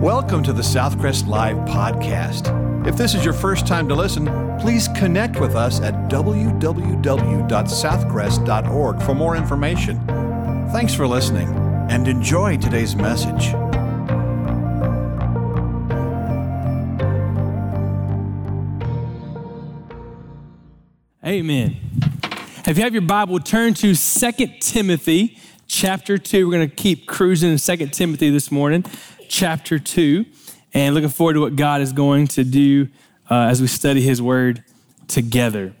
Welcome to the Southcrest Live podcast. If this is your first time to listen, please connect with us at www.southcrest.org for more information. Thanks for listening and enjoy today's message. Amen. If you have your Bible, turn to 2 Timothy chapter 2. We're going to keep cruising in 2 Timothy this morning, chapter 2, and looking forward to what God is going to do uh, as we study his word together.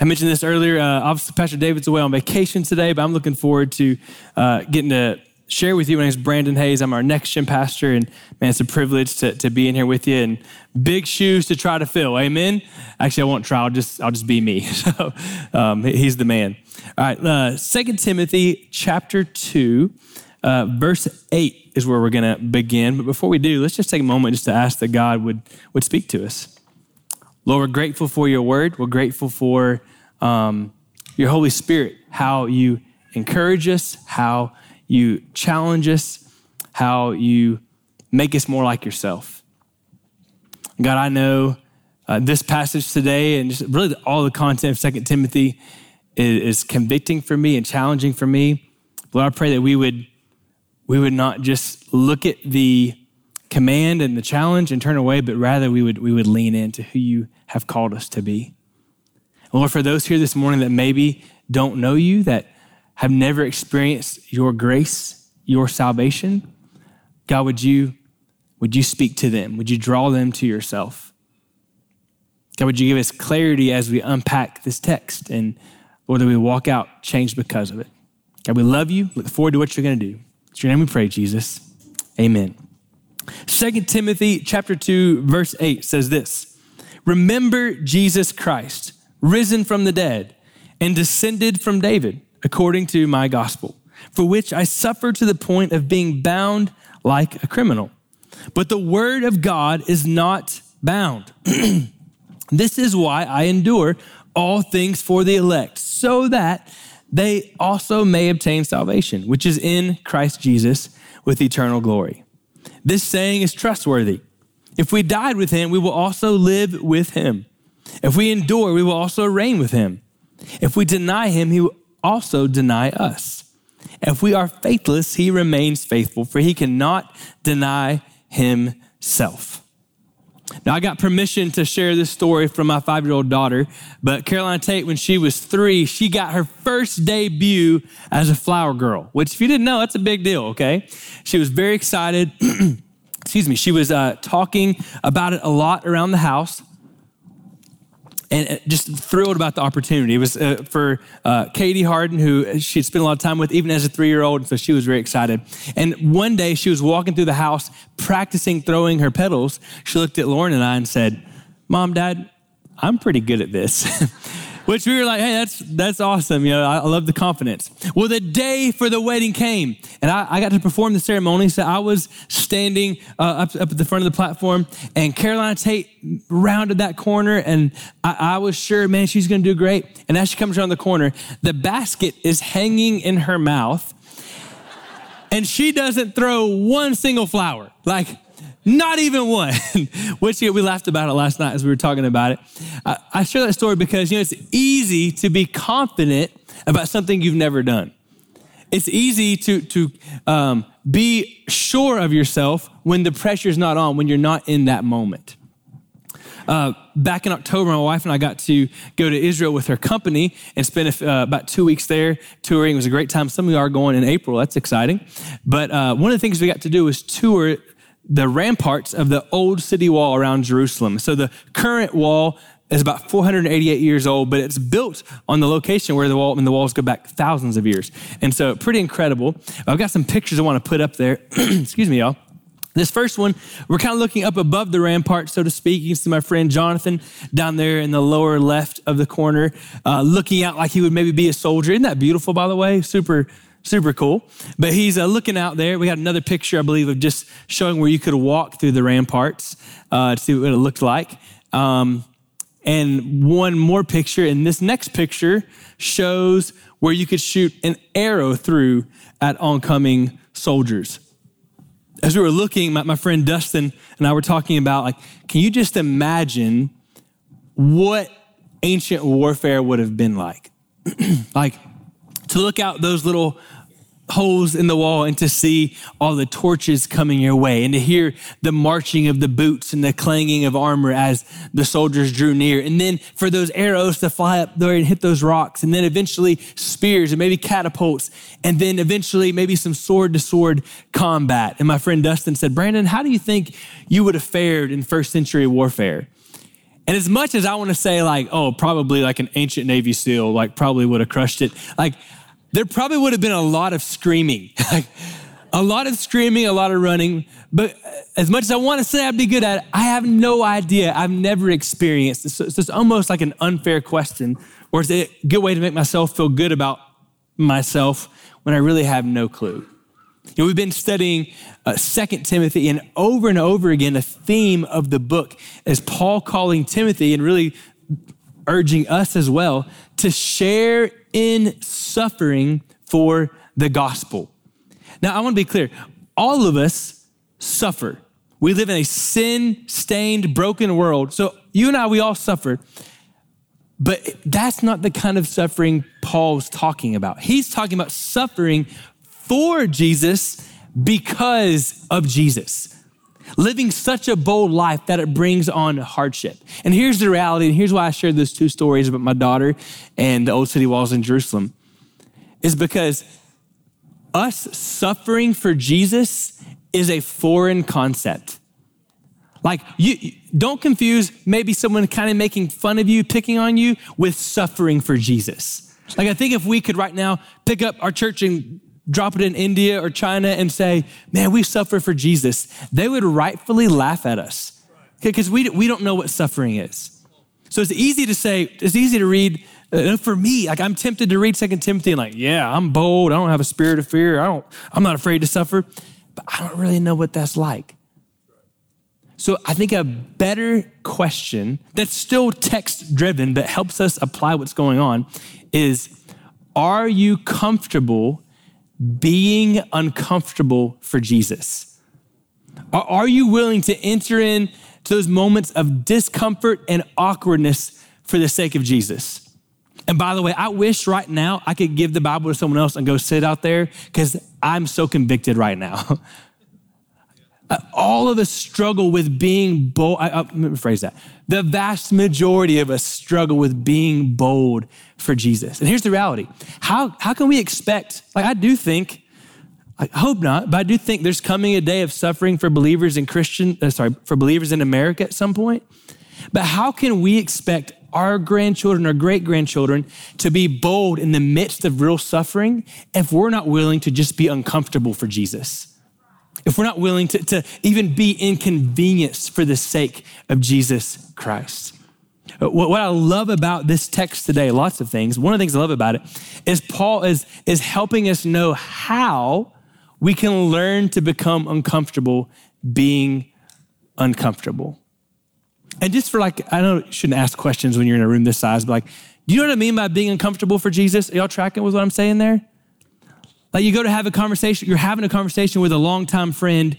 I mentioned this earlier. Uh, obviously, Pastor David's away on vacation today, but I'm looking forward to uh, getting to share with you. My name is Brandon Hays. I'm our next gen pastor, and man, it's a privilege to, to be in here with you. And big shoes to try to fill. Amen. Actually, I won't try. I'll just I'll just be me. So um, he's the man. All right. Uh, Second Timothy chapter two, uh, verse eight is where we're going to begin. But before we do, let's just take a moment just to ask that God would would speak to us. Lord, we're grateful for your word. We're grateful for um, your Holy Spirit, how you encourage us, how you challenge us, how you make us more like yourself. God, I know uh, this passage today and just really all the content of Second Timothy is, is convicting for me and challenging for me. Lord, I pray that we would we would not just look at the command and the challenge and turn away, but rather we would we would lean into who you have called us to be. Lord, for those here this morning that maybe don't know you, that have never experienced your grace, your salvation, God, would you, would you speak to them? Would you draw them to yourself? God, would you give us clarity as we unpack this text and Lord, that we walk out changed because of it? God, we love you. Look forward to what you're going to do. It's your name we pray, Jesus. Amen. 2 Timothy chapter 2, verse 8 says this Remember Jesus Christ, risen from the dead and descended from David according to my gospel, for which I suffer to the point of being bound like a criminal. But the word of God is not bound. this is why I endure all things for the elect, so that they also may obtain salvation, which is in Christ Jesus with eternal glory. This saying is trustworthy. If we died with him, we will also live with him. If we endure, we will also reign with him. If we deny him, he will also deny us. If we are faithless, he remains faithful, for he cannot deny himself. Now, I got permission to share this story from my five year old daughter, but Caroline Tate, when she was three, she got her first debut as a flower girl, which, if you didn't know, that's a big deal, okay? She was very excited. Excuse me, she was uh, talking about it a lot around the house and uh, just thrilled about the opportunity. It was uh, for uh, Katie Harden, who she'd spent a lot of time with, even as a three year old, so she was very excited. And one day she was walking through the house practicing throwing her petals. She looked at Lauren and I and said, Mom, Dad, I'm pretty good at this. which we were like, hey, that's that's awesome. You know, I, love the confidence. Well, the day for the wedding came, and I, I got to perform the ceremony. So I was standing uh, up, up at the front of the platform, and Caroline Tate rounded that corner, and I, I was sure, man, she's going to do great. And as she comes around the corner, the basket is hanging in her mouth, and she doesn't throw one single flower. Like, not even one. Which we laughed about it last night as we were talking about it. I, I share that story because you know it's easy to be confident about something you've never done. It's easy to to um, be sure of yourself when the pressure's not on, when you're not in that moment. Uh, back in October, my wife and I got to go to Israel with her company and spend uh, about two weeks there touring. It was a great time. Some of you are going in April. That's exciting. But uh, one of the things we got to do was tour the ramparts of the old city wall around Jerusalem. So the current wall is about 488 years old, but it's built on the location where the wall and the walls go back thousands of years. And so pretty incredible. I've got some pictures I want to put up there. Excuse me, y'all. This first one, we're kind of looking up above the rampart, so to speak. You can see my friend Jonathan down there in the lower left of the corner, uh, looking out like he would maybe be a soldier. Isn't that beautiful, by the way? Super, Super cool. But he's uh, looking out there. We got another picture, I believe, of just showing where you could walk through the ramparts uh, to see what it looked like. Um, and one more picture. And this next picture shows where you could shoot an arrow through at oncoming soldiers. as we were looking, my, my friend Dustin and I were talking about like, can you just imagine what ancient warfare would have been like? like to look out those little holes in the wall and to see all the torches coming your way and to hear the marching of the boots and the clanging of armor as the soldiers drew near. And then for those arrows to fly up there and hit those rocks. And then eventually spears and maybe catapults. And then eventually maybe some sword to sword combat. And my friend Dustin said, Brandon, how do you think you would have fared in first century warfare? And as much as I want to say, like, oh, probably like an ancient Navy SEAL, like, probably would have crushed it, like, there probably would have been a lot of screaming, a lot of screaming, a lot of running. But as much as I want to say I'd be good at it, I have no idea. I've never experienced this. So it's almost like an unfair question, or is it a good way to make myself feel good about myself when I really have no clue? You know, we've been studying uh, 2 Timothy, and over and over again, the theme of the book is Paul calling Timothy and really urging us as well to share in suffering for the gospel. Now, I want to be clear all of us suffer. We live in a sin stained, broken world. So, you and I, we all suffer. But that's not the kind of suffering Paul's talking about. He's talking about suffering for Jesus because of Jesus living such a bold life that it brings on hardship. And here's the reality, and here's why I shared those two stories about my daughter and the old city walls in Jerusalem, is because us suffering for Jesus is a foreign concept. Like you don't confuse maybe someone kind of making fun of you, picking on you with suffering for Jesus. Like I think if we could right now pick up our church and drop it in India or China and say, man, we suffer for Jesus, they would rightfully laugh at us because we, we don't know what suffering is. So it's easy to say, it's easy to read. Uh, for me, like I'm tempted to read Second Timothy and like, yeah, I'm bold. I don't have a spirit of fear. I don't, I'm not afraid to suffer, but I don't really know what that's like. So I think a better question that's still text driven, but helps us apply what's going on is, are you comfortable being uncomfortable for Jesus? Are you willing to enter into those moments of discomfort and awkwardness for the sake of Jesus? And by the way, I wish right now I could give the Bible to someone else and go sit out there because I'm so convicted right now. Uh, all of us struggle with being bold. I, I, let me phrase that. The vast majority of us struggle with being bold for Jesus. And here's the reality how, how can we expect, like, I do think, I hope not, but I do think there's coming a day of suffering for believers in Christian, uh, sorry, for believers in America at some point. But how can we expect our grandchildren or great grandchildren to be bold in the midst of real suffering if we're not willing to just be uncomfortable for Jesus? If we're not willing to, to even be inconvenienced for the sake of Jesus Christ. Uh, what, what I love about this text today, lots of things, one of the things I love about it is Paul is, is helping us know how we can learn to become uncomfortable being uncomfortable. And just for like, I know you shouldn't ask questions when you're in a room this size, but like, do you know what I mean by being uncomfortable for Jesus? Are y'all tracking with what I'm saying there? Like you go to have a conversation, you're having a conversation with a longtime friend,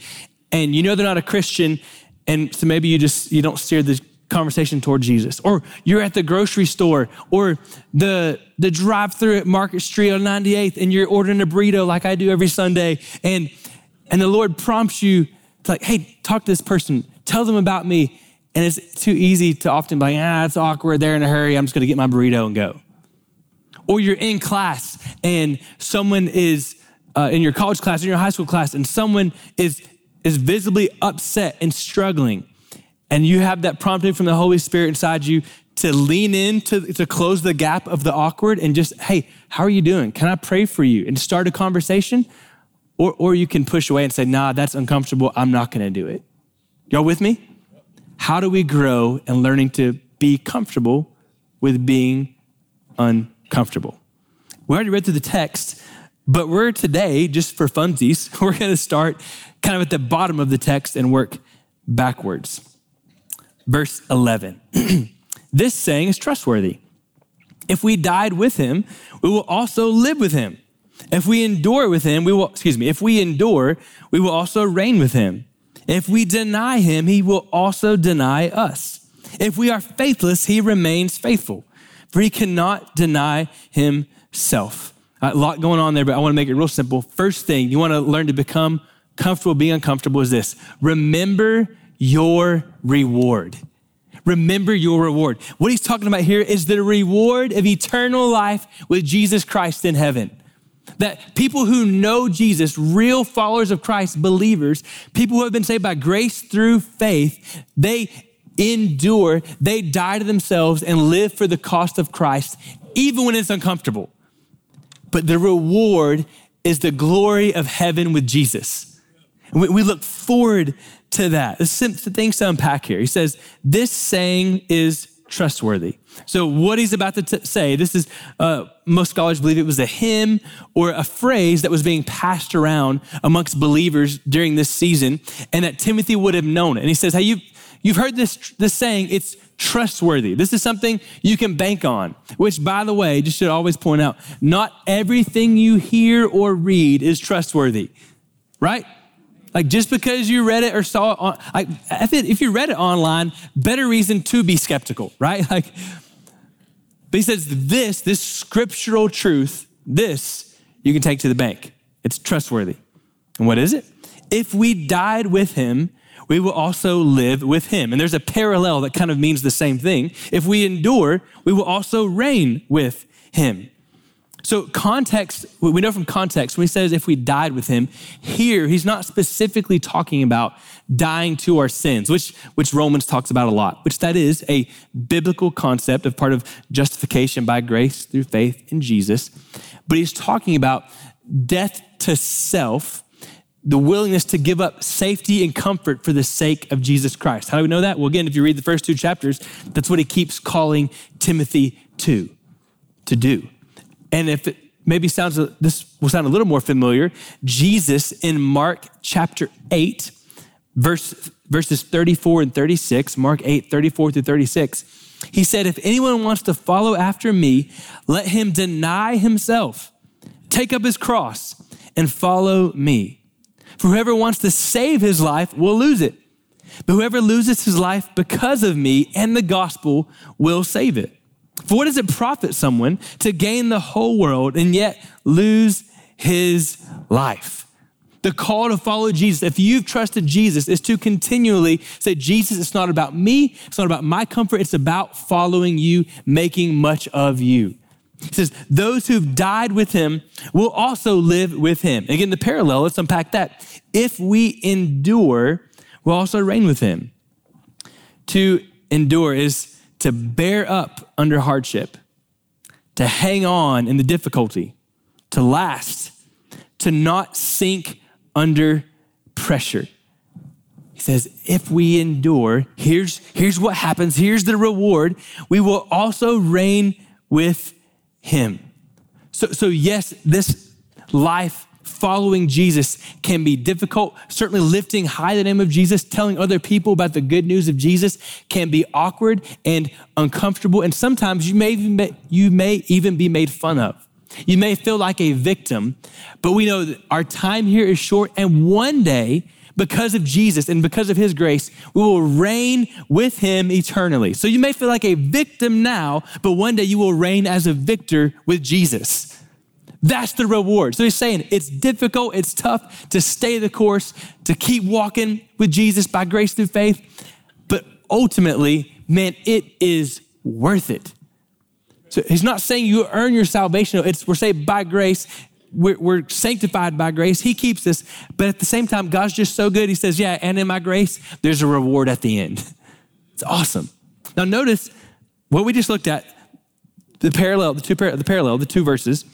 and you know they're not a Christian, and so maybe you just you don't steer the conversation toward Jesus. Or you're at the grocery store or the the drive-through at Market Street on 98th, and you're ordering a burrito like I do every Sunday, and and the Lord prompts you to like, hey, talk to this person, tell them about me. And it's too easy to often be like, ah, it's awkward, they're in a hurry, I'm just gonna get my burrito and go. Or you're in class and someone is uh, in your college class, in your high school class, and someone is, is visibly upset and struggling. And you have that prompting from the Holy Spirit inside you to lean in to, to close the gap of the awkward and just, hey, how are you doing? Can I pray for you? And start a conversation. Or, or you can push away and say, nah, that's uncomfortable. I'm not going to do it. Y'all with me? How do we grow in learning to be comfortable with being uncomfortable? We already read through the text, but we're today, just for funsies, we're going to start kind of at the bottom of the text and work backwards. Verse 11. this saying is trustworthy. If we died with him, we will also live with him. If we endure with him, we will, excuse me, if we endure, we will also reign with him. If we deny him, he will also deny us. If we are faithless, he remains faithful, for he cannot deny himself. A lot going on there, but I want to make it real simple. First thing, you want to learn to become comfortable being uncomfortable is this remember your reward. Remember your reward. What he's talking about here is the reward of eternal life with Jesus Christ in heaven. That people who know Jesus, real followers of Christ, believers, people who have been saved by grace through faith, they endure, they die to themselves and live for the cost of Christ, even when it's uncomfortable. But the reward is the glory of heaven with Jesus. And we, look forward to that. There's some things to unpack here. He says, This saying is trustworthy. So, what he's about to t- say, this is, uh, most scholars believe it was a hymn or a phrase that was being passed around amongst believers during this season, and that Timothy would have known it. And he says, Hey, you've, you've heard this, this saying, it's trustworthy. This is something you can bank on, which, by the way, just should always point out, not everything you hear or read is trustworthy, right? Like just because you read it or saw it on, like if you read it online, better reason to be skeptical, right? Like, but he says this, this scriptural truth, this you can take to the bank. It's trustworthy. And what is it? If we died with him, we will also live with him. And there's a parallel that kind of means the same thing. If we endure, we will also reign with him. So, context, we know from context, when he says if we died with him, here he's not specifically talking about dying to our sins, which, which Romans talks about a lot, which that is a biblical concept of part of justification by grace through faith in Jesus. But he's talking about death to self, the willingness to give up safety and comfort for the sake of Jesus Christ. How do we know that? Well, again, if you read the first two chapters, that's what he keeps calling Timothy to, to do. And if it maybe sounds, this will sound a little more familiar, Jesus in Mark chapter 8, verse, verses 34 and 36, Mark 8, 34 through 36, he said, If anyone wants to follow after me, let him deny himself, take up his cross, and follow me. For whoever wants to save his life will lose it. But whoever loses his life because of me and the gospel will save it. For what does it profit someone to gain the whole world and yet lose his life? The call to follow Jesus, if you've trusted Jesus, is to continually say, Jesus, it's not about me, it's not about my comfort, it's about following you, making much of you. He says, those who've died with him will also live with him. again, the parallel, let's unpack that. If we endure, we'll also reign with him. To endure is to bear up under hardship, to hang on in the difficulty, to last, to not sink under pressure. He says, if we endure, here's, here's what happens, here's the reward. We will also reign with him. So, so yes, this life following Jesus can be difficult. Certainly, lifting high the name of Jesus, telling other people about the good news of Jesus can be awkward and uncomfortable. And sometimes you may even, be, you may even be made fun of. You may feel like a victim, but we know that our time here is short. And one day, because of Jesus and because of his grace, we will reign with him eternally. So you may feel like a victim now, but one day you will reign as a victor with Jesus. That's the reward. So he's saying it's difficult, it's tough to stay the course, to keep walking with Jesus by grace through faith, but ultimately, man, it is worth it. So he's not saying you earn your salvation. It's we're saved by grace. We're, we're, sanctified by grace. He keeps us. But at the same time, God's just so good. He says, Yeah, and in my grace, there's a reward at the end. It's awesome. Now, notice what we just looked at the parallel, the two, the parallel, the two verses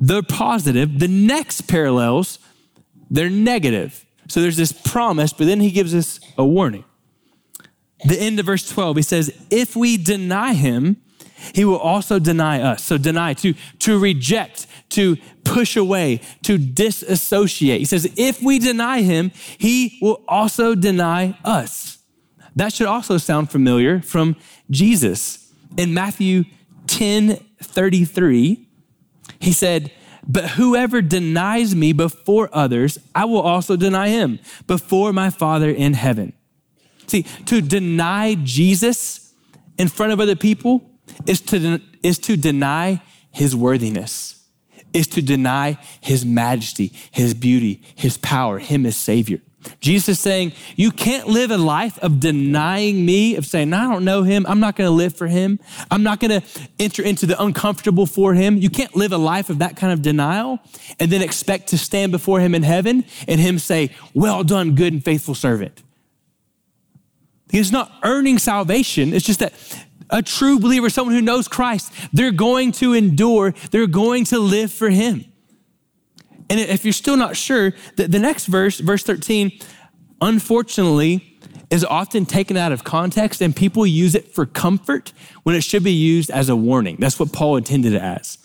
the positive, the next parallels, they're negative. So there's this promise, but then he gives us a warning. The end of verse 12, he says, If we deny him, he will also deny us. So deny, to, to reject, to push away, to disassociate. He says, If we deny him, he will also deny us. That should also sound familiar from Jesus. In Matthew 10 33, he said, But whoever denies me before others, I will also deny him before my Father in heaven. See, to deny Jesus in front of other people is to, is to deny his worthiness, is to deny his majesty, his beauty, his power, him as Savior. Jesus is saying, You can't live a life of denying me, of saying, I don't know him. I'm not going to live for him. I'm not going to enter into the uncomfortable for him. You can't live a life of that kind of denial and then expect to stand before him in heaven and him say, Well done, good and faithful servant. He's not earning salvation. It's just that a true believer, someone who knows Christ, they're going to endure, they're going to live for him. And if you're still not sure, the, the next verse, verse 13, unfortunately, is often taken out of context and people use it for comfort when it should be used as a warning. That's what Paul intended it as.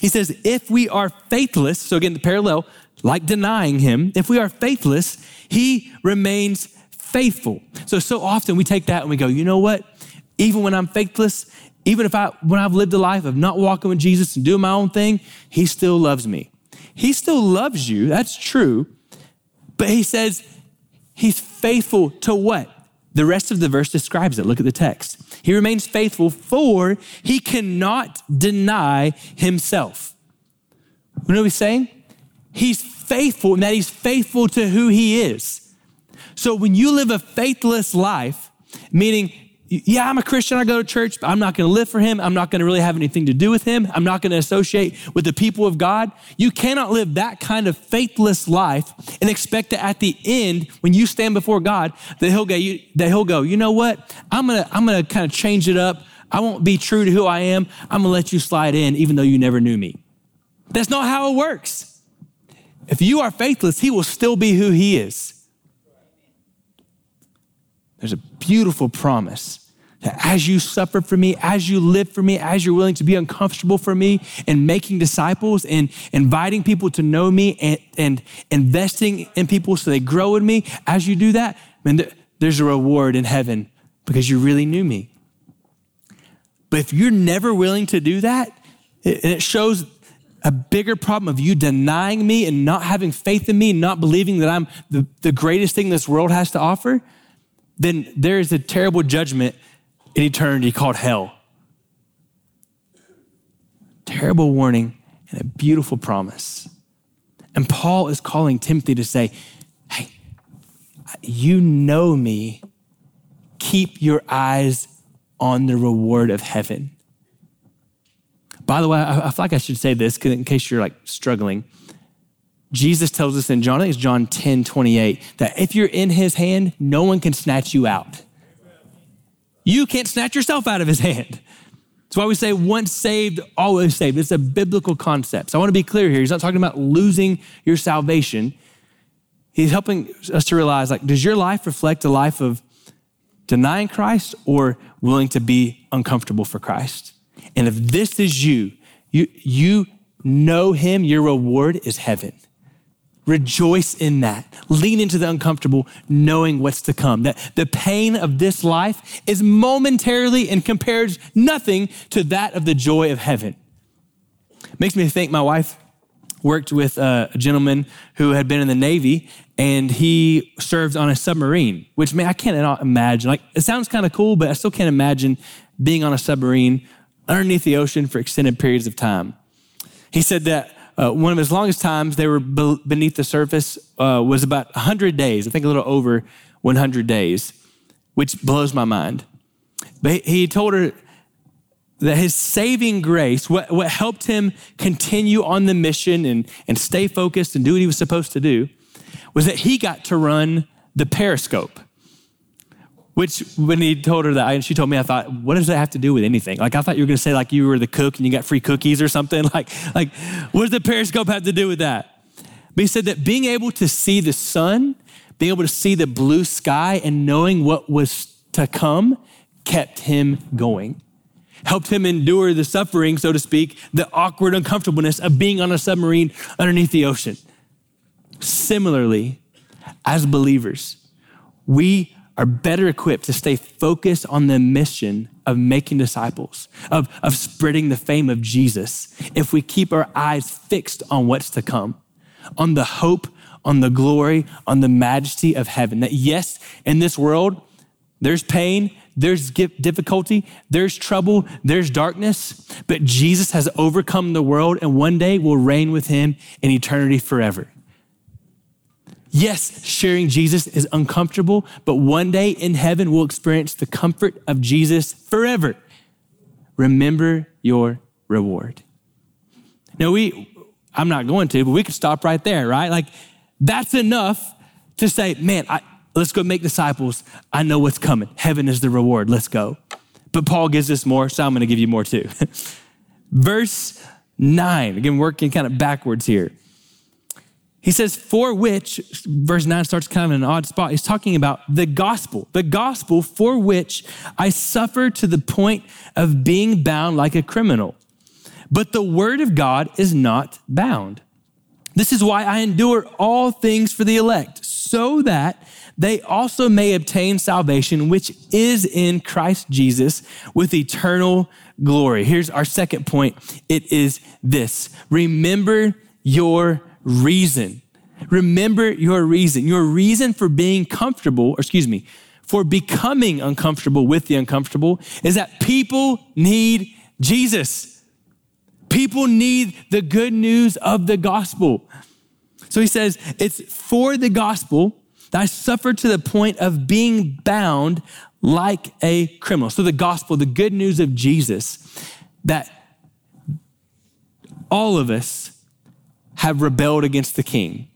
He says, if we are faithless, so again, the parallel, like denying him, if we are faithless, he remains faithful. So, so often we take that and we go, you know what? Even when I'm faithless, even if I, when I've lived a life of not walking with Jesus and doing my own thing, he still loves me. He still loves you, that's true. But he says he's faithful to what? The rest of the verse describes it. Look at the text. He remains faithful, for he cannot deny himself. You know what he's saying? He's faithful and that he's faithful to who he is. So when you live a faithless life, meaning yeah, I'm a Christian, I go to church, but I'm not going to live for him. I'm not going to really have anything to do with him. I'm not going to associate with the people of God. You cannot live that kind of faithless life and expect that at the end, when you stand before God, that he'll go, you, that he'll go, you know what? I'm going to, I'm going to kind of change it up. I won't be true to who I am. I'm going to let you slide in, even though you never knew me. That's not how it works. If you are faithless, he will still be who he is. There's a beautiful promise that as you suffer for me, as you live for me, as you're willing to be uncomfortable for me and making disciples and inviting people to know me and, and investing in people so they grow in me, as you do that, man, there's a reward in heaven because you really knew me. But if you're never willing to do that, and it shows a bigger problem of you denying me and not having faith in me not believing that I'm the, the greatest thing this world has to offer, then there is a terrible judgment in eternity called hell. Terrible warning and a beautiful promise. And Paul is calling Timothy to say, Hey, you know me. Keep your eyes on the reward of heaven. By the way, I, feel like I should say this in case you're like struggling. Jesus tells us in John, it's John 10 28, that if you're in his hand, no one can snatch you out. You can't snatch yourself out of his hand. That's why we say once saved, always saved. It's a biblical concept. So I want to be clear here. He's not talking about losing your salvation. He's helping us to realize like, does your life reflect a life of denying Christ or willing to be uncomfortable for Christ? And if this is you, you, you know him, your reward is heaven. Rejoice in that. Lean into the uncomfortable, knowing what's to come. That the pain of this life is momentarily and compares nothing to that of the joy of heaven. Makes me think my wife worked with uh, a gentleman who had been in the Navy and he served on a submarine, which man, I can't imagine. Like it sounds kind of cool, but I still can't imagine being on a submarine underneath the ocean for extended periods of time. He said that uh, one of his longest times they were be- beneath the surface uh, was about 100 days, I think a little over 100 days, which blows my mind. But he told her that his saving grace, what, what helped him continue on the mission and, and stay focused and do what he was supposed to do, was that he got to run the periscope. Which, when he told her that, and she told me, I thought, what does that have to do with anything? Like, I thought you were going to say, like, you were the cook and you got free cookies or something. Like, like, what does the periscope have to do with that? But he said that being able to see the sun, being able to see the blue sky, and knowing what was to come kept him going. Helped him endure the suffering, so to speak, the awkward uncomfortableness of being on a submarine underneath the ocean. Similarly, as believers, we are better equipped to stay focused on the mission of making disciples, of, of spreading the fame of Jesus, if we keep our eyes fixed on what's to come, on the hope, on the glory, on the majesty of heaven. That yes, in this world, there's pain, there's difficulty, there's trouble, there's darkness, but Jesus has overcome the world and one day will reign with him in eternity forever. Yes, sharing Jesus is uncomfortable, but one day in heaven we'll experience the comfort of Jesus forever. Remember your reward. Now, we, I'm not going to, but we could stop right there, right? Like, that's enough to say, man, I, let's go make disciples. I know what's coming. Heaven is the reward. Let's go. But Paul gives us more, so I'm going to give you more too. Verse 9, again, working kind of backwards here. He says, for which, verse 9 starts kind of in an odd spot. He's talking about the gospel, the gospel for which I suffer to the point of being bound like a criminal. But the word of God is not bound. This is why I endure all things for the elect, so that they also may obtain salvation, which is in Christ Jesus with eternal glory. Here's our second point it is this remember your reason. Remember your reason. Your reason for being comfortable, or excuse me, for becoming uncomfortable with the uncomfortable is that people need Jesus. People need the good news of the gospel. So he says, it's for the gospel that I suffer to the point of being bound like a criminal. So the gospel, the good news of Jesus, that all of us have rebelled against the king.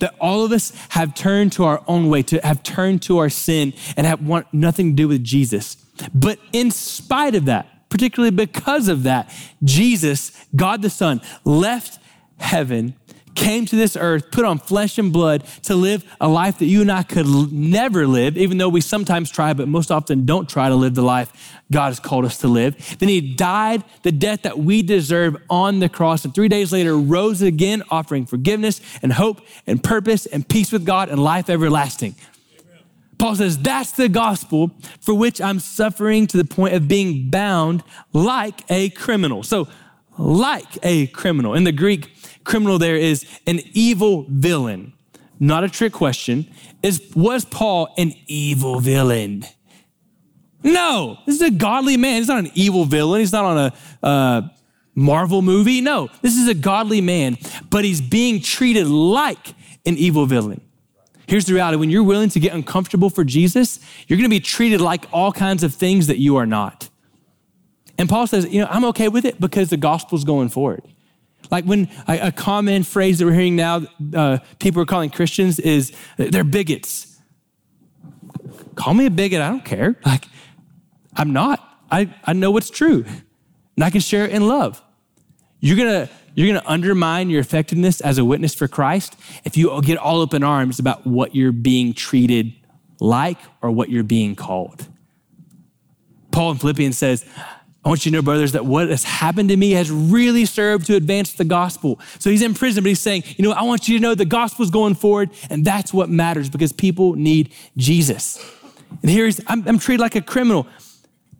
That all of us have turned to our own way, to have turned to our sin and have want nothing to do with Jesus. But in spite of that, particularly because of that, Jesus, God the Son, left heaven came to this earth, put on flesh and blood to live a life that you and I could never live, even though we sometimes try, but most often don't try to live the life God has called us to live. Then he died the death that we deserve on the cross, and three days later rose again, offering forgiveness and hope and purpose and peace with God and life everlasting. Paul says, That's the gospel for which I'm suffering to the point of being bound like a criminal. So, like a criminal. In the Greek, criminal there is an evil villain. Not a trick question. Is was Paul an evil villain? No, this is a godly man. He's not an evil villain. He's not on a uh, Marvel movie. No, this is a godly man, but he's being treated like an evil villain. Here's the reality when you're willing to get uncomfortable for Jesus, you're going to be treated like all kinds of things that you are not. And Paul says, you know, I'm okay with it because the gospel's going forward. Like when a, common phrase that we're hearing now, uh, people are calling Christians is they're bigots. Call me a bigot, I don't care. Like, I'm not. I, I know what's true, and I can share it in love. You're gonna, you're gonna undermine your effectiveness as a witness for Christ if you get all up in arms about what you're being treated like or what you're being called. Paul in Philippians says, I want you to know, brothers, that what has happened to me has really served to advance the gospel. So he's in prison, but he's saying, you know, I want you to know the gospel's going forward, and that's what matters because people need Jesus. And here he's, I'm, I'm treated like a criminal,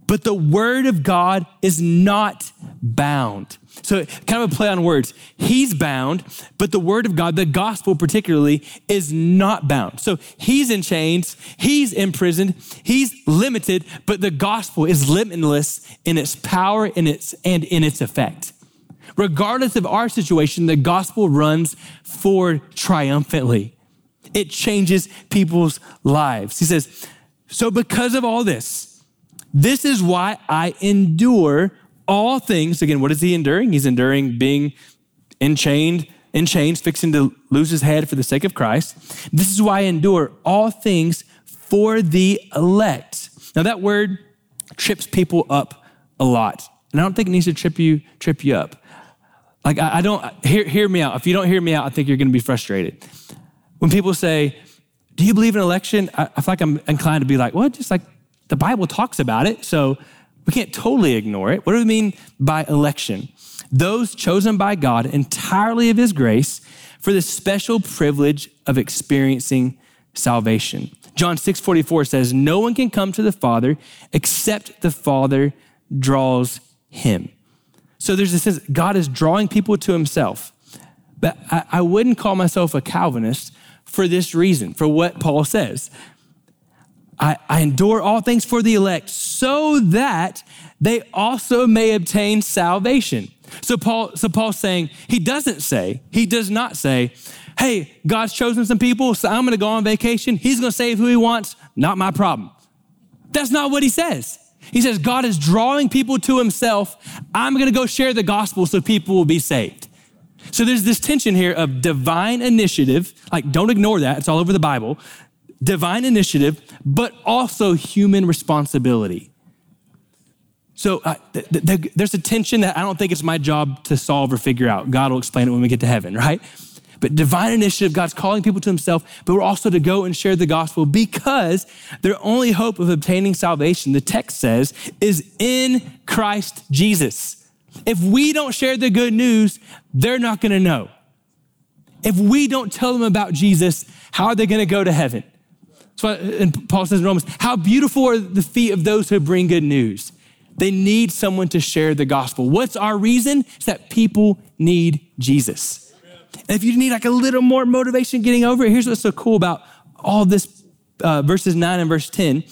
but the word of God is not bound. So, kind of a play on words. He's bound, but the word of God, the gospel particularly, is not bound. So, he's in chains, he's imprisoned, he's limited, but the gospel is limitless in its power in its, and in its effect. Regardless of our situation, the gospel runs forward triumphantly. It changes people's lives. He says, So, because of all this, this is why I endure all things. Again, what is he enduring? He's enduring being enchained, in chains, fixing to lose his head for the sake of Christ. This is why I endure all things for the elect. Now that word trips people up a lot. And I don't think it needs to trip you, trip you up. Like I, I don't hear, hear me out. If you don't hear me out, I think you're gonna be frustrated. When people say, Do you believe in election? I, I feel like I'm inclined to be like, well, just like the Bible talks about it. So we can't totally ignore it. What do we mean by election? Those chosen by God entirely of His grace for the special privilege of experiencing salvation. John 6 44 says, No one can come to the Father except the Father draws him. So there's a sense God is drawing people to himself. But I, I wouldn't call myself a Calvinist for this reason, for what Paul says. I, I endure all things for the elect so that they also may obtain salvation. So Paul, so Paul's saying, he doesn't say, he does not say, hey, God's chosen some people, so I'm gonna go on vacation. He's gonna save who he wants, not my problem. That's not what he says. He says, God is drawing people to himself. I'm gonna go share the gospel so people will be saved. So there's this tension here of divine initiative, like don't ignore that, it's all over the Bible. Divine initiative, but also human responsibility. So uh, th- th- there's a tension that I don't think it's my job to solve or figure out. God will explain it when we get to heaven, right? But divine initiative, God's calling people to himself, but we're also to go and share the gospel because their only hope of obtaining salvation, the text says, is in Christ Jesus. If we don't share the good news, they're not gonna know. If we don't tell them about Jesus, how are they gonna go to heaven? So, and Paul says in Romans, how beautiful are the feet of those who bring good news. They need someone to share the gospel. What's our reason? It's that people need Jesus. And if you need like a little more motivation getting over it, here's what's so cool about all this uh, verses 9 and verse 10.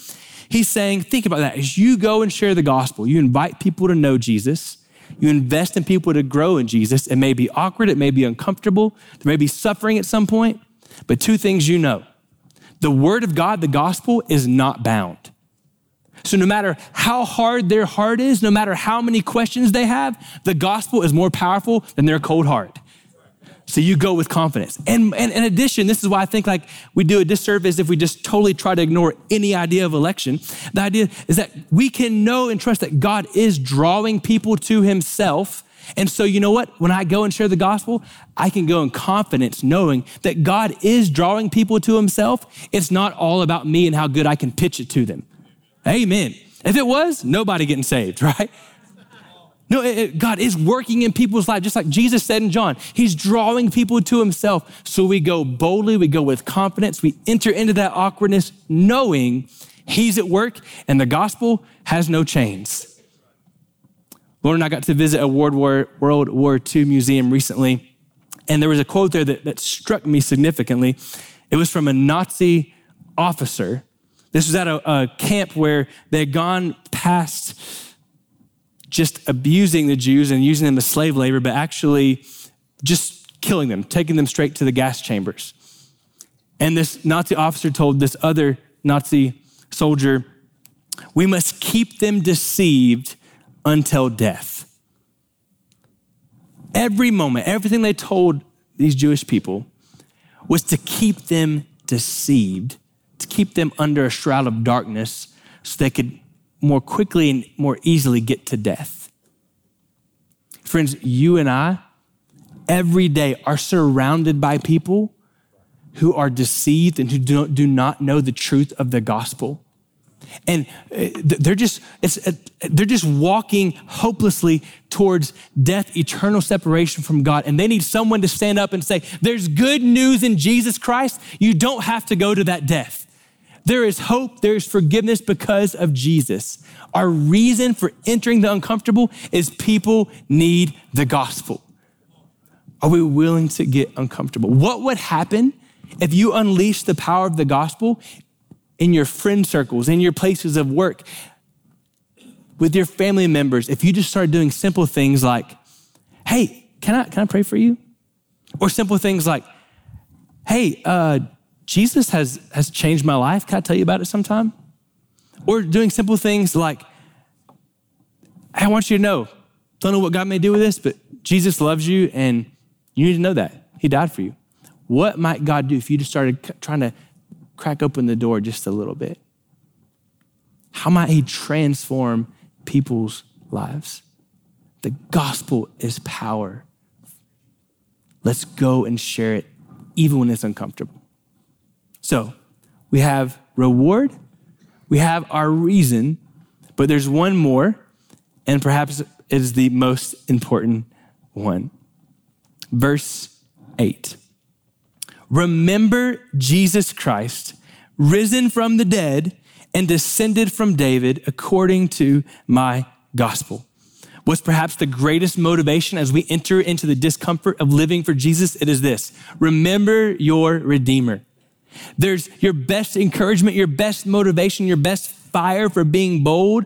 He's saying, think about that. As you go and share the gospel, you invite people to know Jesus, you invest in people to grow in Jesus. It may be awkward, it may be uncomfortable, there may be suffering at some point, but two things you know the word of God, the gospel, is not bound. So, no matter how hard their heart is, no matter how many questions they have, the gospel is more powerful than their cold heart. So you go with confidence. And, and, in addition, this is why I think like we do a disservice if we just totally try to ignore any idea of election. The idea is that we can know and trust that God is drawing people to himself. And so, you know what? When I go and share the gospel, I can go in confidence knowing that God is drawing people to himself. It's not all about me and how good I can pitch it to them. Amen. If it was, nobody getting saved, right? No, it, it, God is working in people's lives, just like Jesus said in John. He's drawing people to himself. So we go boldly, we go with confidence, we enter into that awkwardness knowing he's at work and the gospel has no chains. Lauren and I got to visit a World War, World War II museum recently, and there was a quote there that, that struck me significantly. It was from a Nazi officer. This was at a, a camp where they had gone past just abusing the Jews and using them as slave labor, but actually just killing them, taking them straight to the gas chambers. And this Nazi officer told this other Nazi soldier, We must keep them deceived until death. Every moment, everything they told these Jewish people was to keep them deceived, to keep them under a shroud of darkness so they could more quickly and more easily get to death. Friends, you and I, every day, are surrounded by people who are deceived and who do not know the truth of the gospel. And uh, they're just, uh, they're just walking hopelessly towards death, eternal separation from God. And they need someone to stand up and say, There's good news in Jesus Christ. You don't have to go to that death. There is hope, there is forgiveness because of Jesus. Our reason for entering the uncomfortable is people need the gospel. Are we willing to get uncomfortable? What would happen if you unleashed the power of the gospel in your friend circles, in your places of work, with your family members? If you just start doing simple things like, hey, can I, can I pray for you? Or simple things like, hey, uh, Jesus has, has changed my life. Can I tell you about it sometime? Or doing simple things like, I want you to know, don't know what God may do with this, but Jesus loves you and you need to know that. He died for you. What might God do if you just started trying to crack open the door just a little bit? How might He transform people's lives? The gospel is power. Let's go and share it, even when it's uncomfortable. So we have reward, we have our reason, but there's one more, and perhaps it is the most important one. Verse 8 remember Jesus Christ, risen from the dead and descended from David according to my gospel. What's perhaps the greatest motivation as we enter into the discomfort of living for Jesus? It is this remember your Redeemer. There's your best encouragement, your best motivation, your best fire for being bold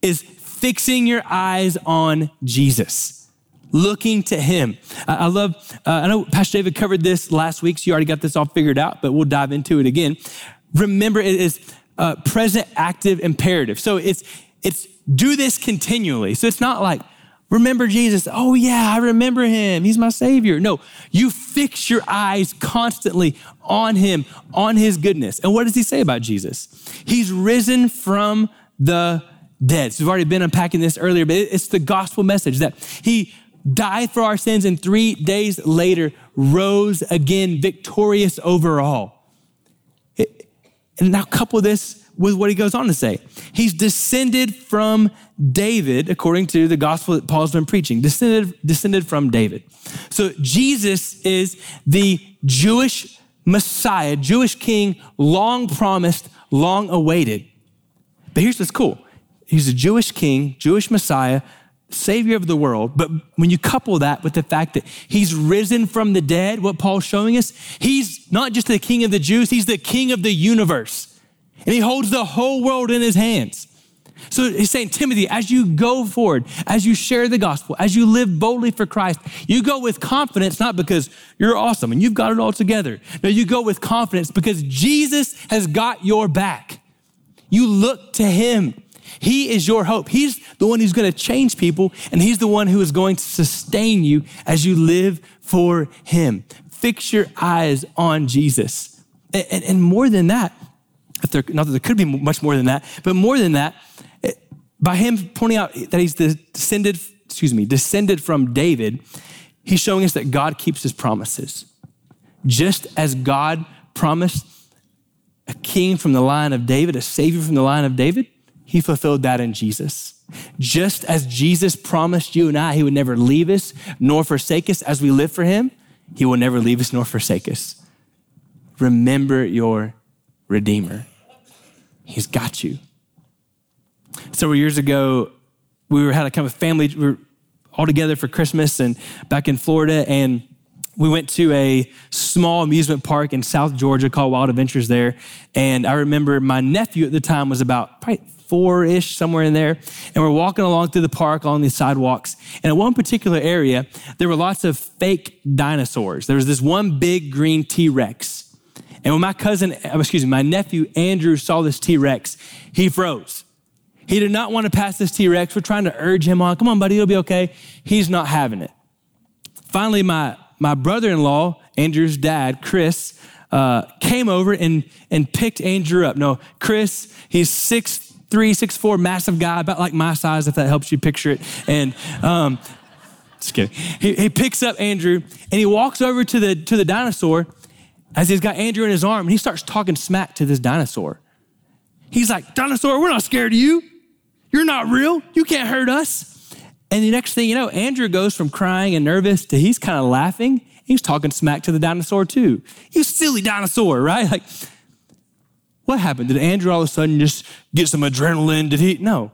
is fixing your eyes on Jesus, looking to Him. I, love, uh, I know Pastor David covered this last week, so you already got this all figured out, but we'll dive into it again. Remember, it is uh, present active imperative. So it's, it's do this continually. So it's not like, remember Jesus. Oh, yeah, I remember him. He's my Savior. No, you fix your eyes constantly on him, on his goodness. And what does he say about Jesus? He's risen from the dead. So we've already been unpacking this earlier, but it's the gospel message that he died for our sins and three days later rose again victorious over all. And now couple this with what he goes on to say. He's descended from David, according to the gospel that Paul's been preaching, descended, descended from David. So Jesus is the Jewish Messiah, Jewish king, long promised, long awaited. But here's what's cool He's a Jewish king, Jewish Messiah, Savior of the world. But when you couple that with the fact that he's risen from the dead, what Paul's showing us, he's not just the king of the Jews, he's the king of the universe and he holds the whole world in his hands. So he's saying, Timothy, as you go forward, as you share the gospel, as you live boldly for Christ, you go with confidence, not because you're awesome and you've got it all together. No, you go with confidence because Jesus has got your back. You look to him. He is your hope. He's the one who's going to change people, and he's the one who is going to sustain you as you live for him. Fix your eyes on Jesus. And, and, and more than that, if there, not that there could be much more than that, but more than that, eh, by him pointing out that he's descended, excuse me, descended from David, he's showing us that God keeps his promises. Just as God promised a king from the line of David, a savior from the line of David, he fulfilled that in Jesus. Just as Jesus promised you and I, he would never leave us nor forsake us as we live for him, he will never leave us nor forsake us. Remember your Redeemer. He's got you. Several years ago, we were had a kind of family, we were all together for Christmas and back in Florida, and we went to a small amusement park in South Georgia called Wild Adventures there. And I remember my nephew at the time was about probably four ish, somewhere in there. And we're walking along through the park along these sidewalks. And in one particular area, there were lots of fake dinosaurs. There was this one big green T Rex. And when my cousin, uh, excuse me, my nephew Andrew saw this T Rex, he froze. He did not want to pass this T Rex. We're trying to urge him on. Come on, buddy, it'll be okay. He's not having it. Finally, my, my brother in law, Andrew's dad, Chris, uh, came over and, and picked Andrew up. No, Chris, he's six three, six four, massive guy, about like my size, if that helps you picture it. And um, just kidding. He, he picks up Andrew and he walks over to the to the dinosaur as he's got Andrew in his arm and he starts talking smack to this dinosaur. He's like, Dinosaur, we're not scared of you. You're not real. You can't hurt us. And the next thing you know, Andrew goes from crying and nervous to he's kind of laughing. He's talking smack to the dinosaur too. You silly dinosaur, right? Like, what happened? Did Andrew all of a sudden just get some adrenaline? Did he? No.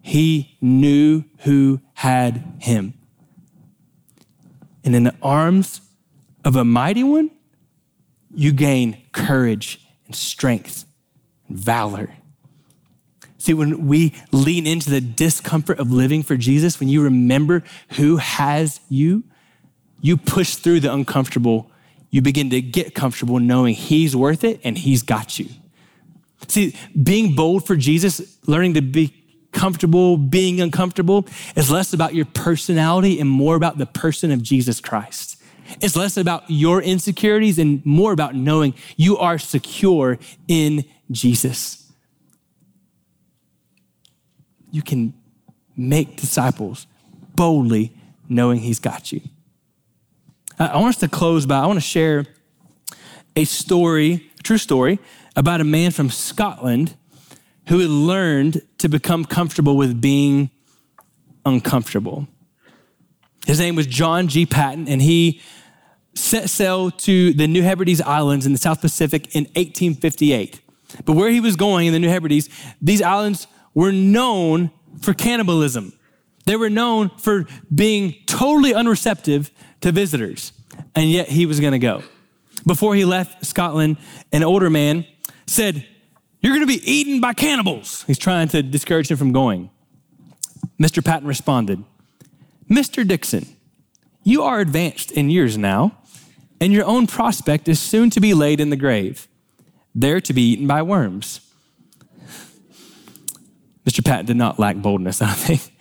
He knew who had him. And in the arms of a mighty one, you gain courage and strength and valor. See, when we lean into the discomfort of living for Jesus, when you remember who has you, you push through the uncomfortable. You begin to get comfortable knowing He's worth it and He's got you. See, being bold for Jesus, learning to be comfortable, being uncomfortable, is less about your personality and more about the person of Jesus Christ. It's less about your insecurities and more about knowing you are secure in Jesus. You can make disciples boldly knowing He's got you. I want us to close by, I want to share a story, a true story, about a man from Scotland who had learned to become comfortable with being uncomfortable. His name was John G. Paton, and he set sail to the New Hebrides Islands in the South Pacific in 1858. But where he was going in the New Hebrides, these islands were known for cannibalism. They were known for being totally unreceptive to visitors, and yet he was going to go. Before he left Scotland, an older man said, You're going to be eaten by cannibals. He's trying to discourage him from going. Mr. Paton responded, Mr. Dickson, you are advanced in years now, and your own prospect is soon to be laid in the grave, there to be eaten by worms. Mr. Paton did not lack boldness, I think.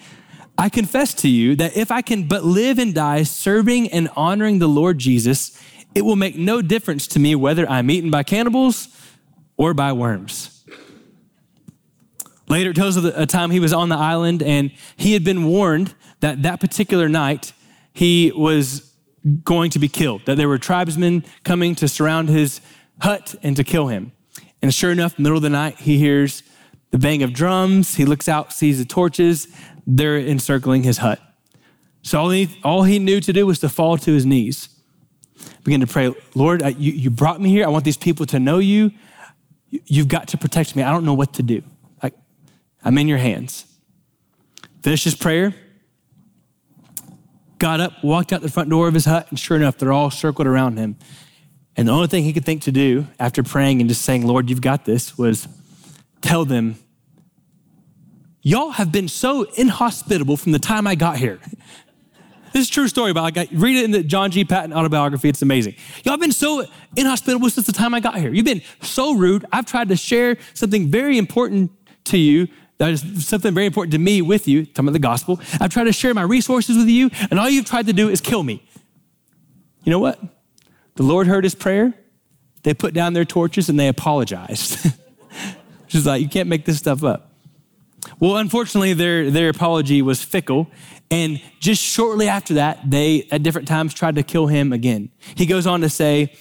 I confess to you that if I can but live and die serving and honoring the Lord Jesus, it will make no difference to me whether I'm eaten by cannibals or by worms. Later, it tells of a time he was on the island and he had been warned that that particular night he was going to be killed, that there were tribesmen coming to surround his hut and to kill him. And sure enough, middle of the night, he hears the bang of drums. He looks out, sees the torches. They're encircling his hut. So all he, all he knew to do was to fall to his knees. Begin to pray, Lord, I, you, you brought me here. I want these people to know you. You've got to protect me. I don't know what to do. Like, I'm in your hands. Finished his prayer, got up, walked out the front door of his hut, and sure enough, they're all circled around him. And the only thing he could think to do after praying and just saying, Lord, you've got this, was tell them, Y'all have been so inhospitable from the time I got here. This is a true story about like, read it in the John G. Paton autobiography. It's amazing. Y'all have been so inhospitable since the time I got here. You've been so rude. I've tried to share something very important to you. That is something very important to me with you, talking about the gospel. I've tried to share my resources with you, and all you've tried to do is kill me. You know what? The Lord heard his prayer. They put down their torches and they apologized. She's like, you can't make this stuff up. Well, unfortunately, their, their apology was fickle. And just shortly after that, they at different times tried to kill him again. He goes on to say,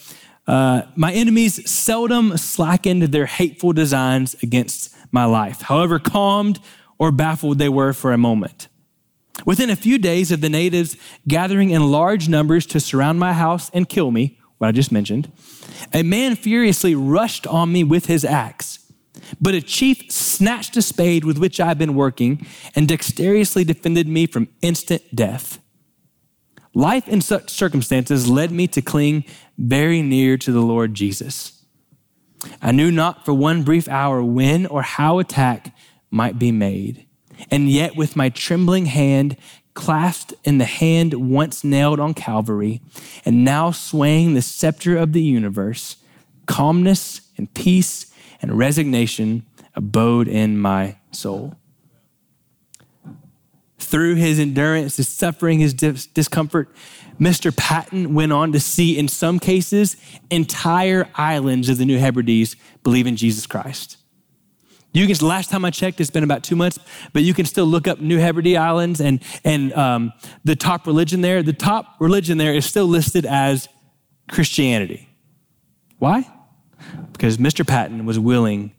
uh, My enemies seldom slackened their hateful designs against my life, however calmed or baffled they were for a moment. Within a few days of the natives gathering in large numbers to surround my house and kill me, what I just mentioned, a man furiously rushed on me with his axe. But a chief snatched a spade with which I had been working and dexterously defended me from instant death. Life in such circumstances led me to cling very near to the Lord Jesus. I knew not for one brief hour when or how attack might be made. And yet, with my trembling hand clasped in the hand once nailed on Calvary, and now swaying the scepter of the universe, calmness and peace and resignation abode in my soul. Through his endurance, his suffering, his dis- discomfort, Mr. Paton went on to see, in some cases, entire islands of the New Hebrides believe in Jesus Christ. You can, last time I checked, it's been about two months, but you can still look up New Hebrides Islands and, and um, the top religion there. The top religion there is still listed as Christianity. Why? Because Mr. Paton was willing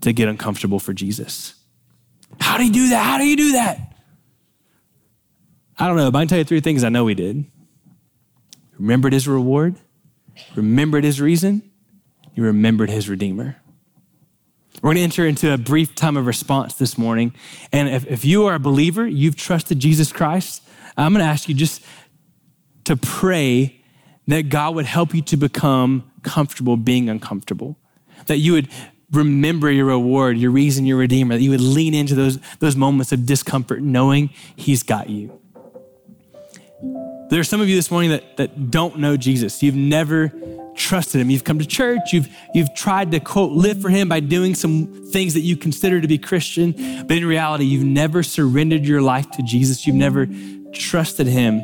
to get uncomfortable for Jesus. How do you do that? How do you do that? I don't know, but I can tell you three things I know he did. Remembered his reward, remembered his reason, he remembered his Redeemer. We're going to enter into a brief time of response this morning. And if, if you are a believer, you've trusted Jesus Christ, I'm going to ask you just to pray that God would help you to become comfortable being uncomfortable, that you would remember your reward, your reason, your redeemer, that you would lean into those, those moments of discomfort knowing He's got you. There are some of you this morning that, that don't know Jesus. You've never trusted him. You've come to church. You've, you've tried to, quote, live for him by doing some things that you consider to be Christian. But in reality, you've never surrendered your life to Jesus. You've never trusted him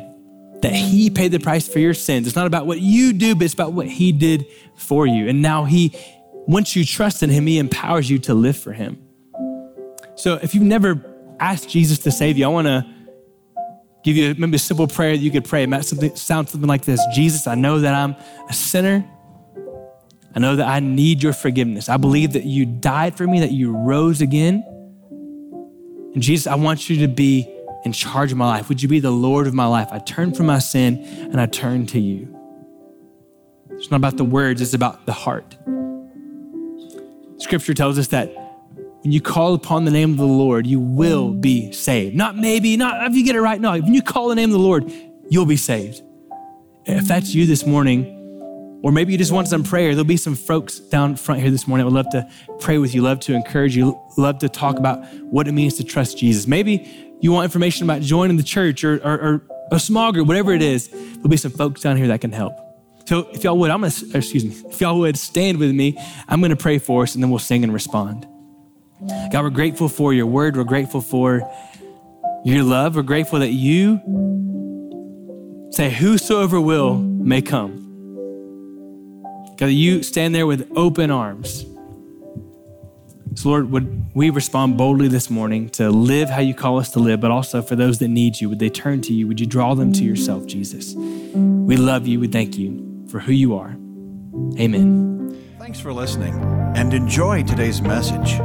that He paid the price for your sins. It's not about what you do, but it's about what He did for you. And now He, once you trust in Him, He empowers you to live for Him. So if you've never asked Jesus to save you, I want to give you maybe a simple prayer that you could pray. It might sound something like this Jesus, I know that I'm a sinner. I know that I need your forgiveness. I believe that you died for me, that you rose again. And Jesus, I want you to be in charge of my life? Would you be the Lord of my life? I turn from my sin and I turn to you. It's not about the words, it's about the heart. Scripture tells us that when you call upon the name of the Lord, you will be saved. Not maybe, not if you get it right. No, when you call the name of the Lord, you'll be saved. If that's you this morning, or maybe you just want some prayer, there'll be some folks down front here this morning that would love to pray with you, love to encourage you, love to talk about what it means to trust Jesus. Maybe you want information about joining the church or, or, or a small group, whatever it is, there'll be some folks down here that can help. So if y'all would, I'm gonna, excuse me, if y'all would stand with me, I'm gonna pray for us and then we'll sing and respond. God, we're grateful for your word. We're grateful for your love. We're grateful that you say, Whosoever will may come. God, you stand there with open arms. So, Lord, would we respond boldly this morning to live how you call us to live, but also for those that need you, would they turn to you? Would you draw them to yourself, Jesus? We love you. We thank you for who you are. Amen. Thanks for listening and enjoy today's message.